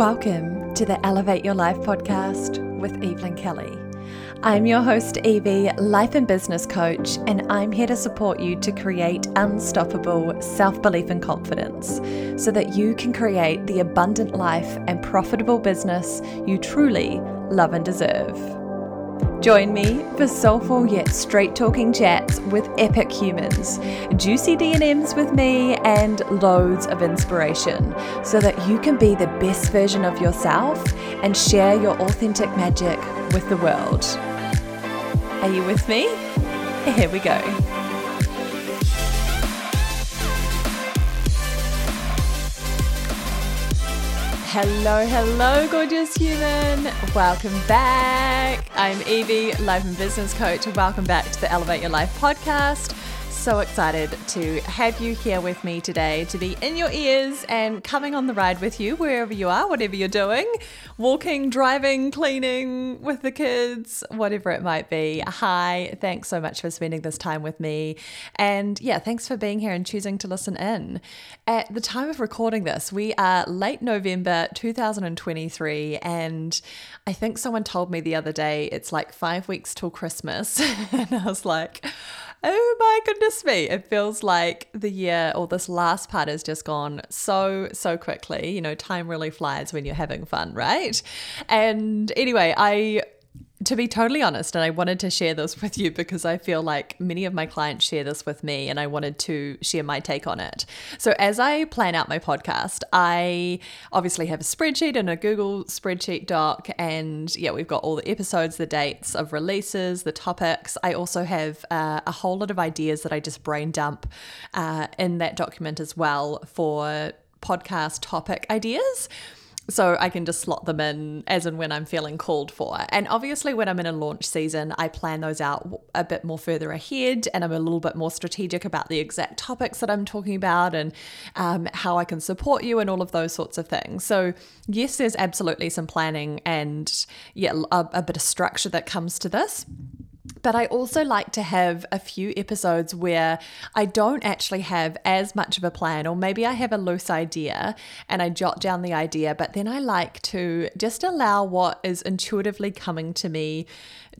Welcome to the Elevate Your Life podcast with Evelyn Kelly. I'm your host, Evie, life and business coach, and I'm here to support you to create unstoppable self belief and confidence so that you can create the abundant life and profitable business you truly love and deserve. Join me for soulful yet straight talking chats with epic humans, juicy DMs with me, and loads of inspiration so that you can be the best version of yourself and share your authentic magic with the world. Are you with me? Here we go. Hello, hello, gorgeous human. Welcome back. I'm Evie, life and business coach. Welcome back to the Elevate Your Life podcast so excited to have you here with me today, to be in your ears and coming on the ride with you wherever you are, whatever you're doing walking, driving, cleaning with the kids, whatever it might be. Hi, thanks so much for spending this time with me. And yeah, thanks for being here and choosing to listen in. At the time of recording this, we are late November 2023, and I think someone told me the other day it's like five weeks till Christmas. and I was like, oh my goodness me. It feels like the year or this last part has just gone so, so quickly. You know, time really flies when you're having fun, right? And anyway, I to be totally honest, and I wanted to share this with you because I feel like many of my clients share this with me, and I wanted to share my take on it. So, as I plan out my podcast, I obviously have a spreadsheet and a Google spreadsheet doc, and yeah, we've got all the episodes, the dates of releases, the topics. I also have uh, a whole lot of ideas that I just brain dump uh, in that document as well for podcast topic ideas so I can just slot them in as and when I'm feeling called for. And obviously, when I'm in a launch season, I plan those out a bit more further ahead and I'm a little bit more strategic about the exact topics that I'm talking about and um, how I can support you and all of those sorts of things. So, yes, there's absolutely some planning and yeah, a, a bit of structure that comes to this. But I also like to have a few episodes where I don't actually have as much of a plan, or maybe I have a loose idea and I jot down the idea, but then I like to just allow what is intuitively coming to me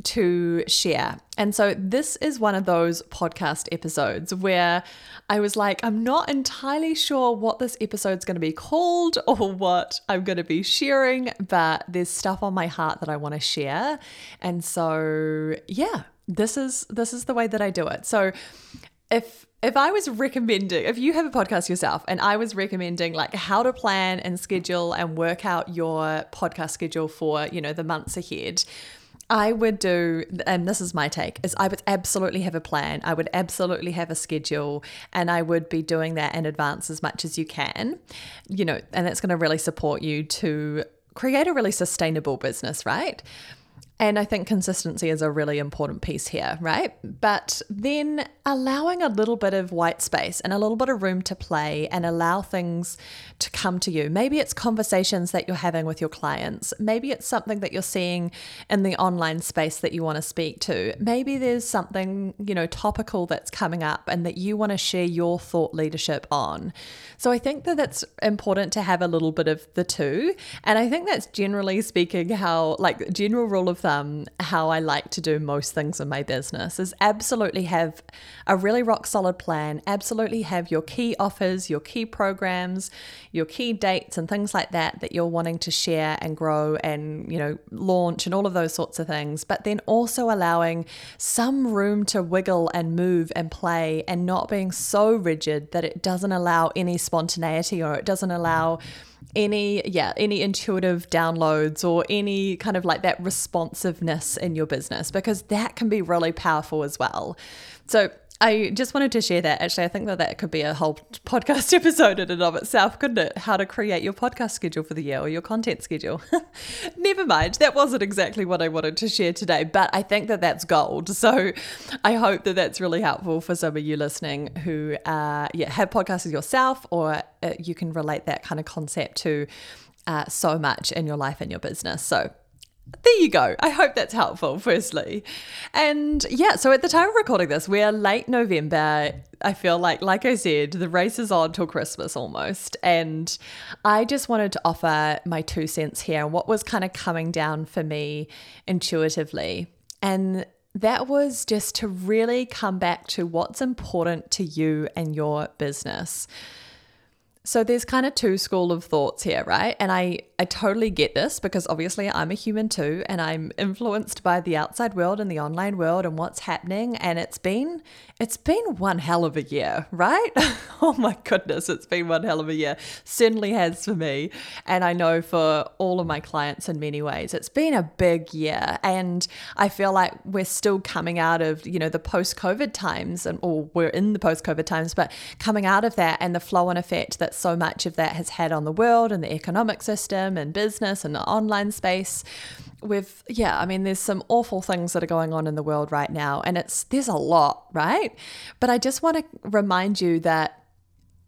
to share. And so this is one of those podcast episodes where I was like, I'm not entirely sure what this episode's going to be called or what I'm going to be sharing, but there's stuff on my heart that I want to share. And so, yeah, this is this is the way that I do it. So, if if I was recommending, if you have a podcast yourself and I was recommending like how to plan and schedule and work out your podcast schedule for, you know, the months ahead, I would do, and this is my take, is I would absolutely have a plan. I would absolutely have a schedule, and I would be doing that in advance as much as you can, you know, and that's going to really support you to create a really sustainable business, right? And I think consistency is a really important piece here, right? But then allowing a little bit of white space and a little bit of room to play and allow things to come to you. Maybe it's conversations that you're having with your clients. Maybe it's something that you're seeing in the online space that you want to speak to. Maybe there's something, you know, topical that's coming up and that you want to share your thought leadership on. So I think that it's important to have a little bit of the two. And I think that's generally speaking how, like, general rule of thumb um, how I like to do most things in my business is absolutely have a really rock solid plan, absolutely have your key offers, your key programs, your key dates and things like that that you're wanting to share and grow and, you know, launch and all of those sorts of things, but then also allowing some room to wiggle and move and play and not being so rigid that it doesn't allow any spontaneity or it doesn't allow any yeah any intuitive downloads or any kind of like that responsiveness in your business because that can be really powerful as well so I just wanted to share that. Actually, I think that that could be a whole podcast episode in and of itself, couldn't it? How to create your podcast schedule for the year or your content schedule. Never mind, that wasn't exactly what I wanted to share today, but I think that that's gold. So I hope that that's really helpful for some of you listening who, uh, yeah, have podcasts yourself, or uh, you can relate that kind of concept to uh, so much in your life and your business. So there you go. I hope that's helpful, firstly. And yeah, so at the time of recording this, we're late November. I feel like, like I said, the race is on till Christmas almost. And I just wanted to offer my two cents here and what was kind of coming down for me intuitively. And that was just to really come back to what's important to you and your business. So there's kind of two school of thoughts here, right? And I I totally get this because obviously I'm a human too and I'm influenced by the outside world and the online world and what's happening and it's been it's been one hell of a year, right? oh my goodness, it's been one hell of a year. Certainly has for me and I know for all of my clients in many ways. It's been a big year and I feel like we're still coming out of, you know, the post-COVID times and or we're in the post-COVID times, but coming out of that and the flow and effect that so much of that has had on the world and the economic system and business and the online space with yeah i mean there's some awful things that are going on in the world right now and it's there's a lot right? But i just want to remind you that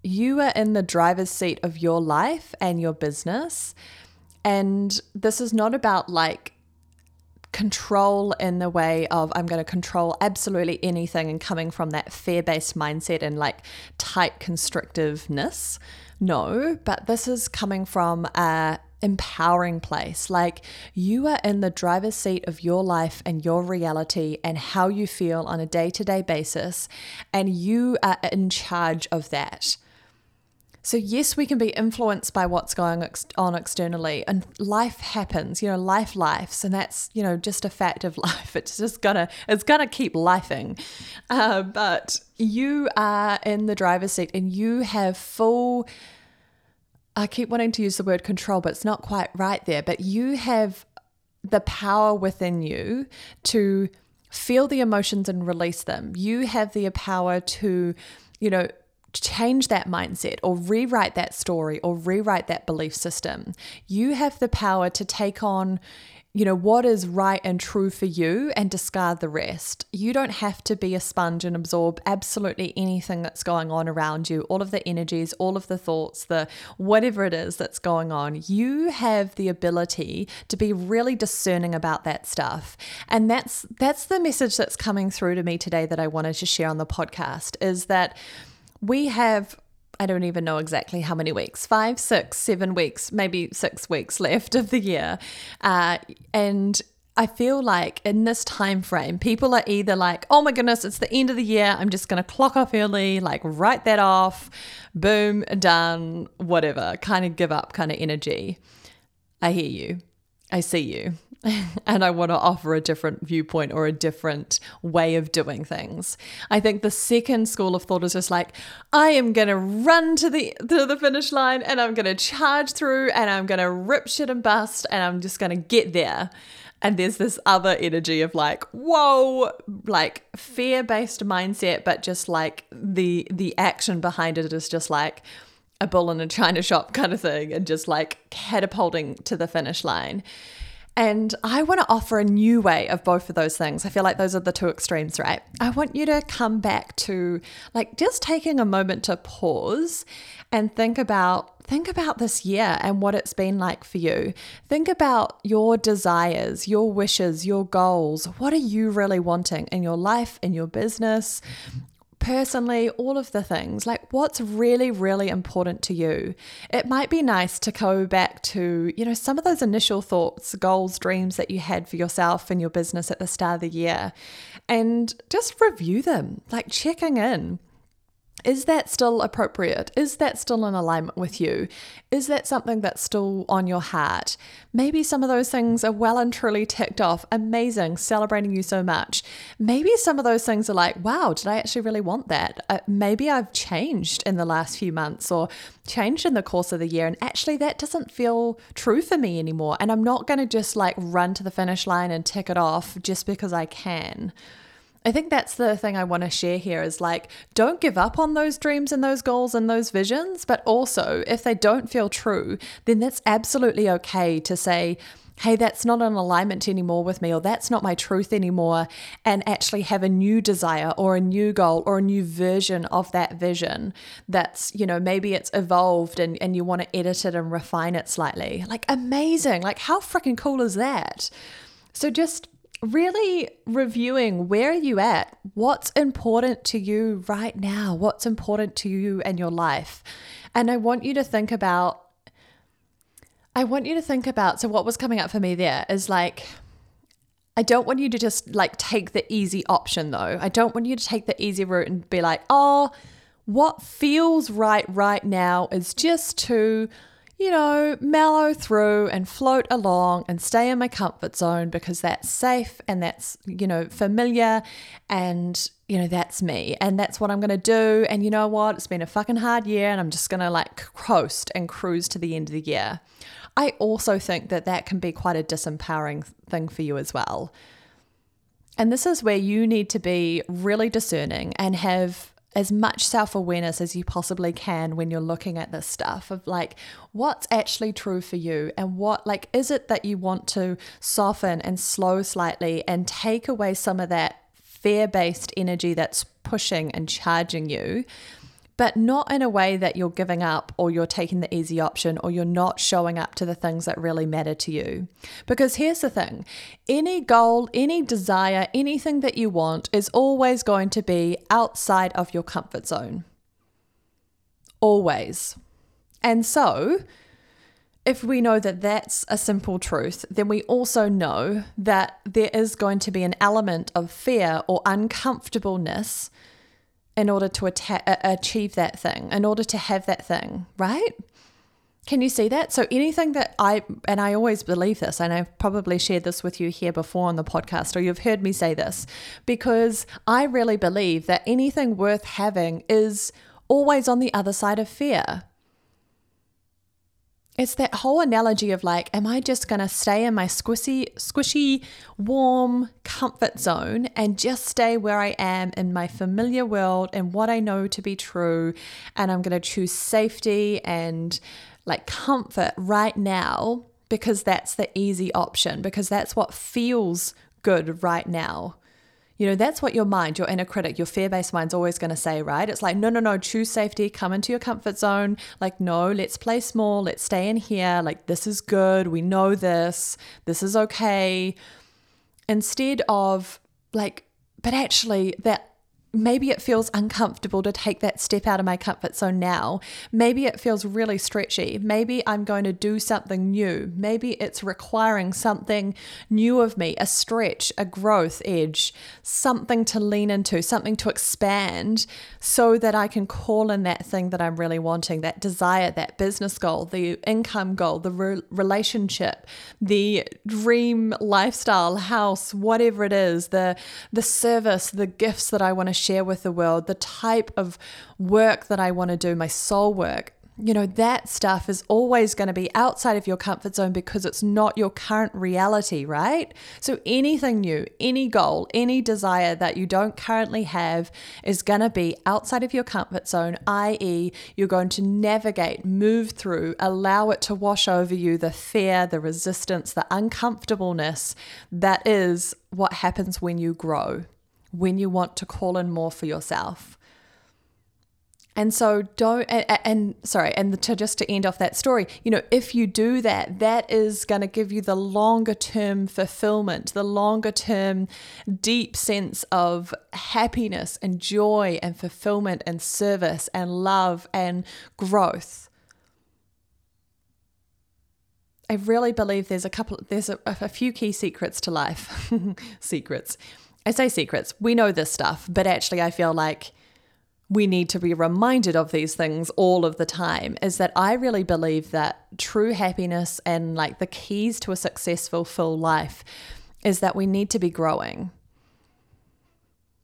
you are in the driver's seat of your life and your business and this is not about like control in the way of I'm going to control absolutely anything and coming from that fear based mindset and like tight constrictiveness. No, but this is coming from a empowering place. Like you are in the driver's seat of your life and your reality and how you feel on a day to day basis, and you are in charge of that. So, yes, we can be influenced by what's going on externally, and life happens, you know, life lives, and that's, you know, just a fact of life. It's just gonna, it's gonna keep lifing. Uh, but you are in the driver's seat and you have full, I keep wanting to use the word control, but it's not quite right there. But you have the power within you to feel the emotions and release them. You have the power to, you know, change that mindset or rewrite that story or rewrite that belief system. You have the power to take on you know, what is right and true for you and discard the rest. You don't have to be a sponge and absorb absolutely anything that's going on around you, all of the energies, all of the thoughts, the whatever it is that's going on. You have the ability to be really discerning about that stuff. And that's that's the message that's coming through to me today that I wanted to share on the podcast is that we have I don't even know exactly how many weeks five, six, seven weeks, maybe six weeks left of the year. Uh, and I feel like in this time frame, people are either like, oh my goodness, it's the end of the year. I'm just going to clock off early, like write that off, boom, done, whatever, kind of give up kind of energy. I hear you. I see you. and I want to offer a different viewpoint or a different way of doing things. I think the second school of thought is just like, I am going to run to the to the finish line and I'm going to charge through and I'm going to rip shit and bust and I'm just going to get there. And there's this other energy of like, whoa, like fear-based mindset, but just like the the action behind it is just like a bull in a china shop kind of thing and just like catapulting to the finish line. And I want to offer a new way of both of those things. I feel like those are the two extremes, right? I want you to come back to like just taking a moment to pause and think about think about this year and what it's been like for you. Think about your desires, your wishes, your goals. What are you really wanting in your life, in your business, personally, all of the things. Like, what's really, really important to you? It might be nice to go back to, you know, some of those initial thoughts, goals, dreams that you had for yourself and your business at the start of the year and just review them, like checking in. Is that still appropriate? Is that still in alignment with you? Is that something that's still on your heart? Maybe some of those things are well and truly ticked off. Amazing, celebrating you so much. Maybe some of those things are like, wow, did I actually really want that? Uh, maybe I've changed in the last few months or changed in the course of the year, and actually that doesn't feel true for me anymore. And I'm not going to just like run to the finish line and tick it off just because I can. I think that's the thing I want to share here is like, don't give up on those dreams and those goals and those visions. But also, if they don't feel true, then that's absolutely okay to say, hey, that's not in alignment anymore with me, or that's not my truth anymore, and actually have a new desire or a new goal or a new version of that vision that's, you know, maybe it's evolved and, and you want to edit it and refine it slightly. Like, amazing. Like, how freaking cool is that? So, just really reviewing where are you at? What's important to you right now? What's important to you and your life? And I want you to think about I want you to think about so what was coming up for me there is like I don't want you to just like take the easy option though. I don't want you to take the easy route and be like, "Oh, what feels right right now is just to you know, mellow through and float along and stay in my comfort zone because that's safe and that's, you know, familiar and, you know, that's me and that's what I'm going to do. And you know what? It's been a fucking hard year and I'm just going to like coast and cruise to the end of the year. I also think that that can be quite a disempowering thing for you as well. And this is where you need to be really discerning and have as much self awareness as you possibly can when you're looking at this stuff of like what's actually true for you and what, like, is it that you want to soften and slow slightly and take away some of that fear based energy that's pushing and charging you but not in a way that you're giving up or you're taking the easy option or you're not showing up to the things that really matter to you. Because here's the thing any goal, any desire, anything that you want is always going to be outside of your comfort zone. Always. And so, if we know that that's a simple truth, then we also know that there is going to be an element of fear or uncomfortableness in order to atta- achieve that thing, in order to have that thing, right? Can you see that? So anything that I and I always believe this, and I've probably shared this with you here before on the podcast, or you've heard me say this, because I really believe that anything worth having is always on the other side of fear. It's that whole analogy of like, am I just going to stay in my squishy, squishy, warm comfort zone and just stay where I am in my familiar world and what I know to be true? And I'm going to choose safety and like comfort right now because that's the easy option, because that's what feels good right now. You know, that's what your mind, your inner critic, your fear based mind's always going to say, right? It's like, no, no, no, choose safety, come into your comfort zone. Like, no, let's play small, let's stay in here. Like, this is good. We know this. This is okay. Instead of like, but actually, that maybe it feels uncomfortable to take that step out of my comfort zone now. Maybe it feels really stretchy. Maybe I'm going to do something new. Maybe it's requiring something new of me, a stretch, a growth edge, something to lean into, something to expand so that I can call in that thing that I'm really wanting, that desire, that business goal, the income goal, the re- relationship, the dream lifestyle, house, whatever it is, the the service, the gifts that I want to share with the world, the type of work that I want to do, my soul work, you know, that stuff is always going to be outside of your comfort zone because it's not your current reality, right? So anything new, any goal, any desire that you don't currently have is going to be outside of your comfort zone, i.e., you're going to navigate, move through, allow it to wash over you the fear, the resistance, the uncomfortableness that is what happens when you grow when you want to call in more for yourself. And so don't and, and, sorry, and to just to end off that story, you know, if you do that, that is going to give you the longer term fulfillment, the longer term deep sense of happiness and joy and fulfillment and service and love and growth. I really believe there's a couple there's a, a few key secrets to life. secrets I say secrets, we know this stuff, but actually, I feel like we need to be reminded of these things all of the time is that I really believe that true happiness and like the keys to a successful full life is that we need to be growing.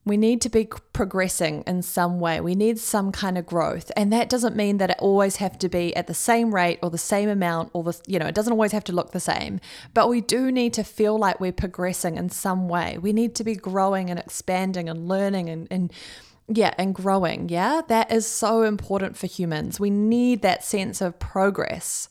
We need to be progressing in some way. We need some kind of growth. And that doesn't mean that it always have to be at the same rate or the same amount or the you know, it doesn't always have to look the same. But we do need to feel like we're progressing in some way. We need to be growing and expanding and learning and, and yeah, and growing. Yeah, that is so important for humans. We need that sense of progress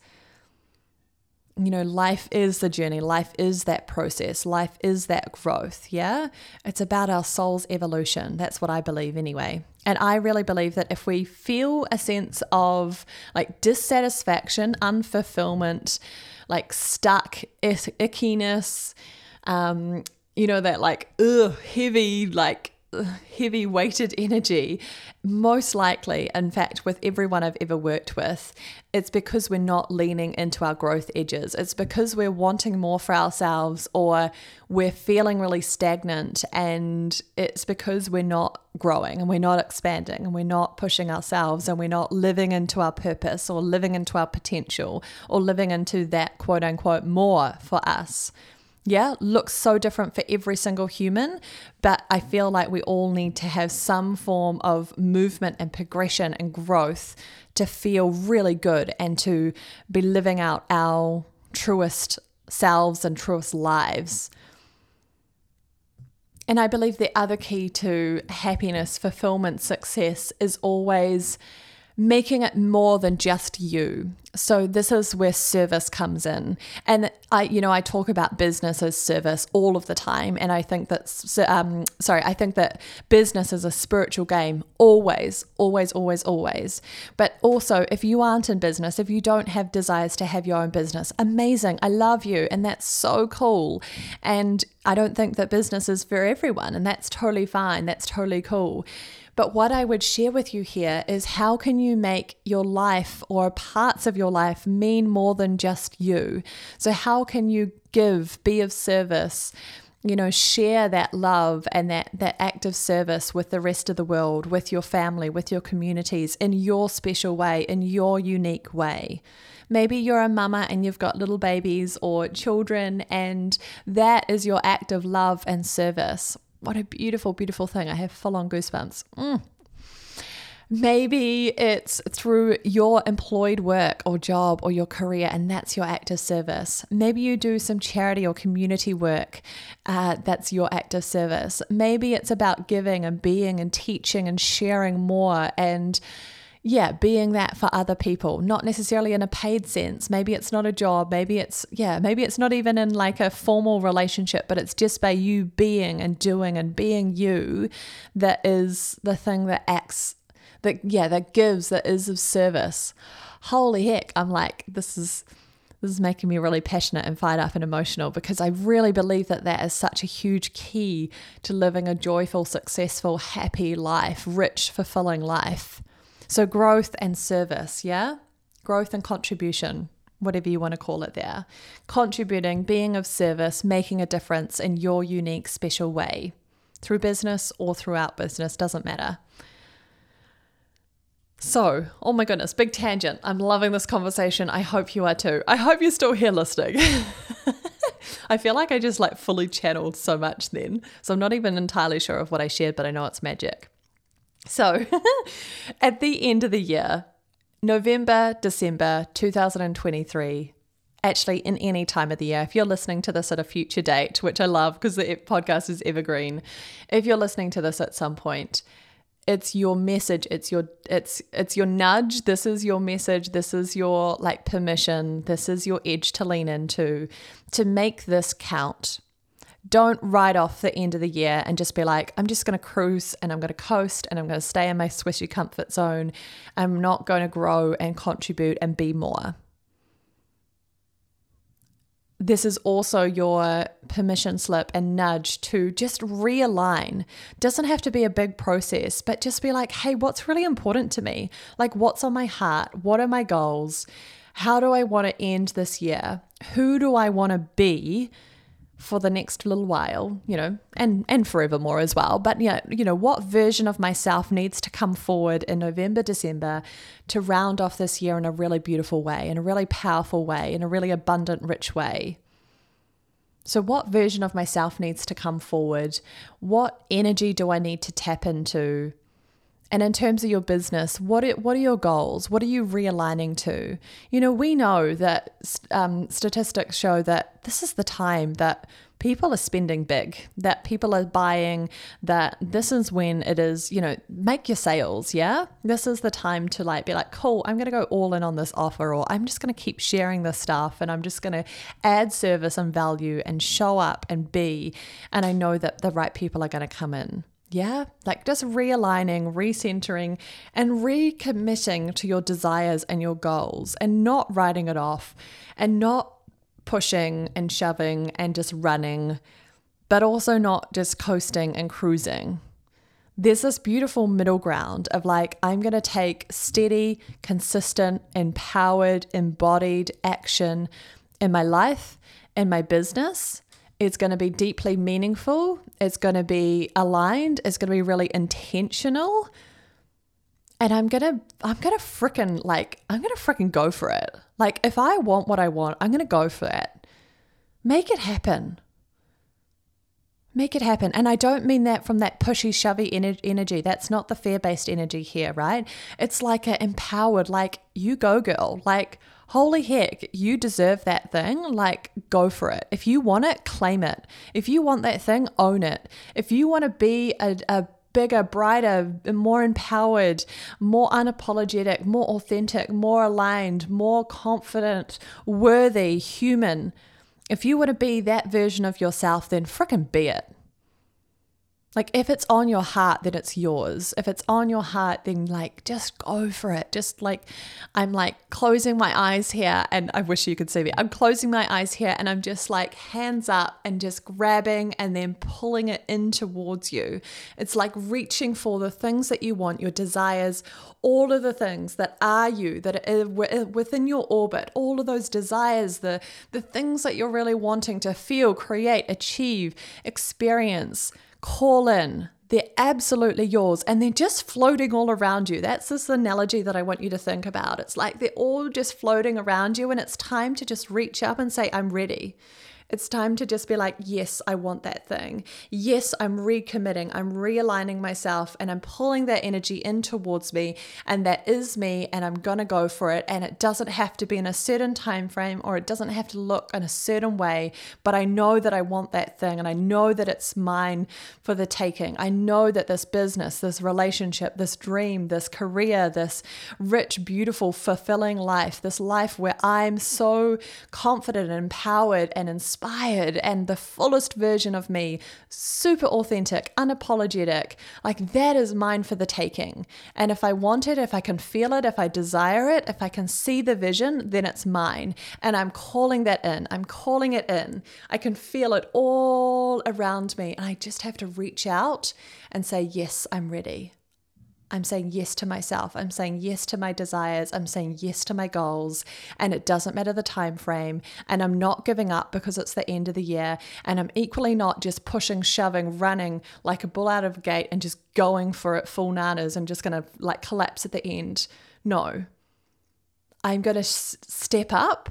you know, life is the journey, life is that process, life is that growth. Yeah. It's about our soul's evolution. That's what I believe anyway. And I really believe that if we feel a sense of like dissatisfaction, unfulfillment, like stuck ickiness, um, you know, that like, ugh, heavy, like heavy weighted energy, most likely, in fact, with everyone I've ever worked with, it's because we're not leaning into our growth edges. It's because we're wanting more for ourselves or we're feeling really stagnant. And it's because we're not growing and we're not expanding and we're not pushing ourselves and we're not living into our purpose or living into our potential or living into that quote unquote more for us yeah, looks so different for every single human, but I feel like we all need to have some form of movement and progression and growth to feel really good and to be living out our truest selves and truest lives. And I believe the other key to happiness, fulfillment, success is always making it more than just you. So this is where service comes in. And I, you know, I talk about business as service all of the time. And I think that, um, sorry, I think that business is a spiritual game always, always, always, always. But also, if you aren't in business, if you don't have desires to have your own business, amazing. I love you. And that's so cool. And I don't think that business is for everyone. And that's totally fine. That's totally cool. But what I would share with you here is how can you make your life or parts of your life mean more than just you? So, how can you give, be of service? you know share that love and that that act of service with the rest of the world with your family with your communities in your special way in your unique way maybe you're a mama and you've got little babies or children and that is your act of love and service what a beautiful, beautiful thing. I have full on goosebumps. Mm. Maybe it's through your employed work or job or your career, and that's your active service. Maybe you do some charity or community work, uh, that's your active service. Maybe it's about giving and being and teaching and sharing more and yeah, being that for other people, not necessarily in a paid sense. Maybe it's not a job. Maybe it's, yeah, maybe it's not even in like a formal relationship, but it's just by you being and doing and being you that is the thing that acts, that, yeah, that gives, that is of service. Holy heck, I'm like, this is. This is making me really passionate and fired up and emotional because I really believe that that is such a huge key to living a joyful, successful, happy life, rich, fulfilling life. So, growth and service, yeah? Growth and contribution, whatever you want to call it there. Contributing, being of service, making a difference in your unique, special way through business or throughout business, doesn't matter. So, oh my goodness, big tangent. I'm loving this conversation. I hope you are too. I hope you're still here listening. I feel like I just like fully channeled so much then. So I'm not even entirely sure of what I shared, but I know it's magic. So, at the end of the year, November, December 2023, actually in any time of the year, if you're listening to this at a future date, which I love because the podcast is evergreen, if you're listening to this at some point, it's your message it's your it's it's your nudge this is your message this is your like permission this is your edge to lean into to make this count don't write off the end of the year and just be like, I'm just going to cruise and I'm going to coast and I'm going to stay in my swishy comfort zone. I'm not going to grow and contribute and be more. This is also your permission slip and nudge to just realign. Doesn't have to be a big process, but just be like, hey, what's really important to me? Like, what's on my heart? What are my goals? How do I want to end this year? Who do I want to be? For the next little while, you know, and and forevermore as well. But yeah, you know, what version of myself needs to come forward in November, December to round off this year in a really beautiful way, in a really powerful way, in a really abundant, rich way. So, what version of myself needs to come forward? What energy do I need to tap into? And in terms of your business, what are, what are your goals? What are you realigning to? You know, we know that um, statistics show that this is the time that people are spending big, that people are buying, that this is when it is, you know, make your sales. Yeah. This is the time to like be like, cool, I'm going to go all in on this offer, or I'm just going to keep sharing this stuff and I'm just going to add service and value and show up and be. And I know that the right people are going to come in. Yeah, like just realigning, recentering, and recommitting to your desires and your goals and not writing it off and not pushing and shoving and just running, but also not just coasting and cruising. There's this beautiful middle ground of like, I'm going to take steady, consistent, empowered, embodied action in my life, in my business it's going to be deeply meaningful. It's going to be aligned. It's going to be really intentional. And I'm going to, I'm going to freaking like, I'm going to freaking go for it. Like, if I want what I want, I'm going to go for it. Make it happen. Make it happen. And I don't mean that from that pushy, shovey energy. That's not the fear based energy here, right? It's like an empowered, like, you go, girl. Like, holy heck, you deserve that thing. Like, go for it. If you want it, claim it. If you want that thing, own it. If you want to be a, a bigger, brighter, more empowered, more unapologetic, more authentic, more aligned, more confident, worthy, human, if you want to be that version of yourself, then fricking be it. Like if it's on your heart, then it's yours. If it's on your heart, then like just go for it. Just like I'm like closing my eyes here and I wish you could see me. I'm closing my eyes here and I'm just like hands up and just grabbing and then pulling it in towards you. It's like reaching for the things that you want, your desires, all of the things that are you that are uh, uh, within your orbit, all of those desires, the the things that you're really wanting to feel, create, achieve, experience call in. They're absolutely yours and they're just floating all around you. That's this analogy that I want you to think about. It's like they're all just floating around you, and it's time to just reach up and say, I'm ready. It's time to just be like, yes, I want that thing. Yes, I'm recommitting. I'm realigning myself and I'm pulling that energy in towards me and that is me and I'm going to go for it and it doesn't have to be in a certain time frame or it doesn't have to look in a certain way, but I know that I want that thing and I know that it's mine for the taking. I know that this business, this relationship, this dream, this career, this rich, beautiful, fulfilling life, this life where I'm so confident and empowered and inspired inspired and the fullest version of me, super authentic, unapologetic. Like that is mine for the taking. And if I want it, if I can feel it, if I desire it, if I can see the vision, then it's mine. And I'm calling that in. I'm calling it in. I can feel it all around me. And I just have to reach out and say, Yes, I'm ready. I'm saying yes to myself. I'm saying yes to my desires. I'm saying yes to my goals. And it doesn't matter the time frame. And I'm not giving up because it's the end of the year. And I'm equally not just pushing, shoving, running like a bull out of a gate and just going for it full nanas and just going to like collapse at the end. No. I'm going to s- step up.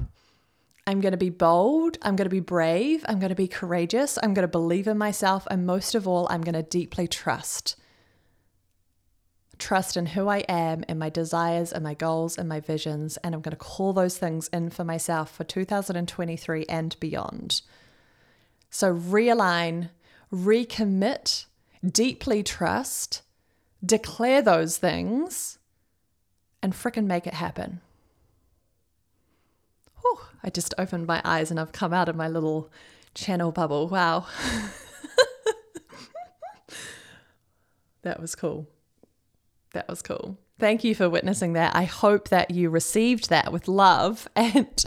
I'm going to be bold. I'm going to be brave. I'm going to be courageous. I'm going to believe in myself. And most of all, I'm going to deeply trust trust in who I am and my desires and my goals and my visions. And I'm going to call those things in for myself for 2023 and beyond. So realign, recommit, deeply trust, declare those things, and fricking make it happen. Whew, I just opened my eyes and I've come out of my little channel bubble. Wow. that was cool. That was cool. Thank you for witnessing that. I hope that you received that with love and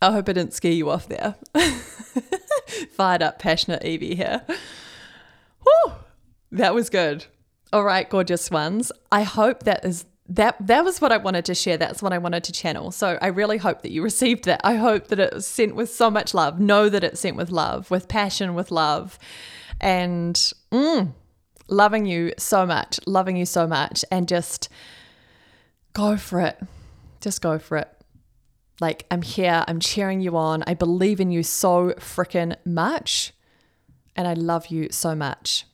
I hope it didn't scare you off there. Fired up, passionate Evie here. Whew, that was good. All right, gorgeous ones. I hope that is that that was what I wanted to share. That's what I wanted to channel. So I really hope that you received that. I hope that it was sent with so much love. Know that it's sent with love, with passion, with love. And mm, loving you so much, loving you so much, and just go for it. Just go for it. Like, I'm here, I'm cheering you on. I believe in you so freaking much. And I love you so much.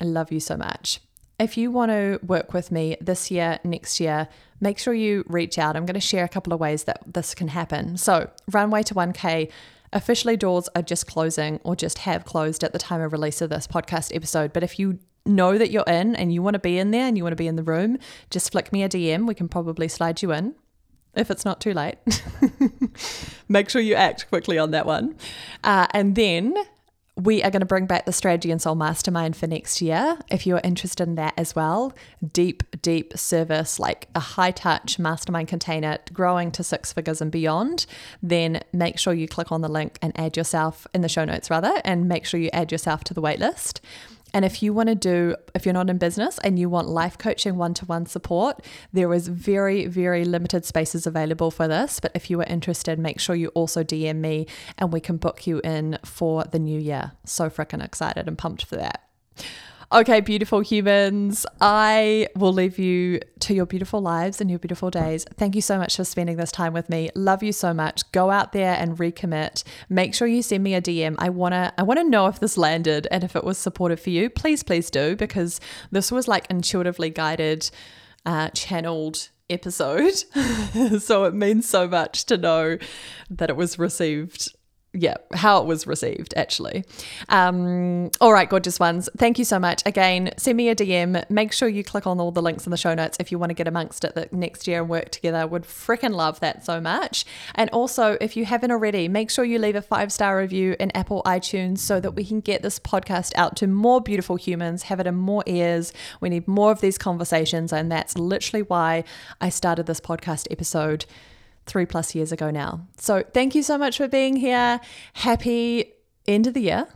I love you so much. If you want to work with me this year, next year, make sure you reach out. I'm going to share a couple of ways that this can happen. So, Runway to 1K, officially doors are just closing or just have closed at the time of release of this podcast episode. But if you know that you're in and you want to be in there and you want to be in the room, just flick me a DM. We can probably slide you in if it's not too late. Make sure you act quickly on that one. Uh, and then we are going to bring back the Strategy and Soul Mastermind for next year. If you're interested in that as well, deep, deep service, like a high touch mastermind container growing to six figures and beyond, then make sure you click on the link and add yourself in the show notes rather, and make sure you add yourself to the waitlist. And if you want to do, if you're not in business and you want life coaching one to one support, there is very, very limited spaces available for this. But if you are interested, make sure you also DM me and we can book you in for the new year. So freaking excited and pumped for that. Okay, beautiful humans, I will leave you to your beautiful lives and your beautiful days. Thank you so much for spending this time with me. Love you so much. Go out there and recommit. Make sure you send me a DM. I want to I want to know if this landed and if it was supportive for you. Please please do because this was like intuitively guided uh, channeled episode. so it means so much to know that it was received yeah, how it was received, actually. Um, all right, gorgeous ones. Thank you so much. Again, send me a DM. Make sure you click on all the links in the show notes if you want to get amongst it the next year and work together. Would freaking love that so much. And also, if you haven't already, make sure you leave a five star review in Apple iTunes so that we can get this podcast out to more beautiful humans, have it in more ears. We need more of these conversations. And that's literally why I started this podcast episode three plus years ago now. So thank you so much for being here. Happy end of the year.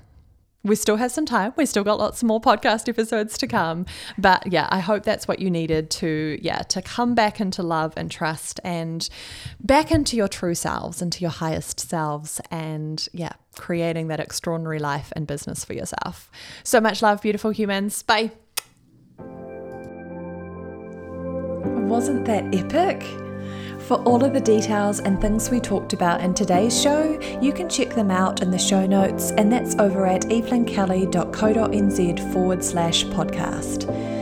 We still have some time. We still got lots more podcast episodes to come. But yeah, I hope that's what you needed to, yeah, to come back into love and trust and back into your true selves, into your highest selves, and yeah, creating that extraordinary life and business for yourself. So much love, beautiful humans. Bye. Wasn't that epic? For all of the details and things we talked about in today's show, you can check them out in the show notes, and that's over at evelynkelly.co.nz forward slash podcast.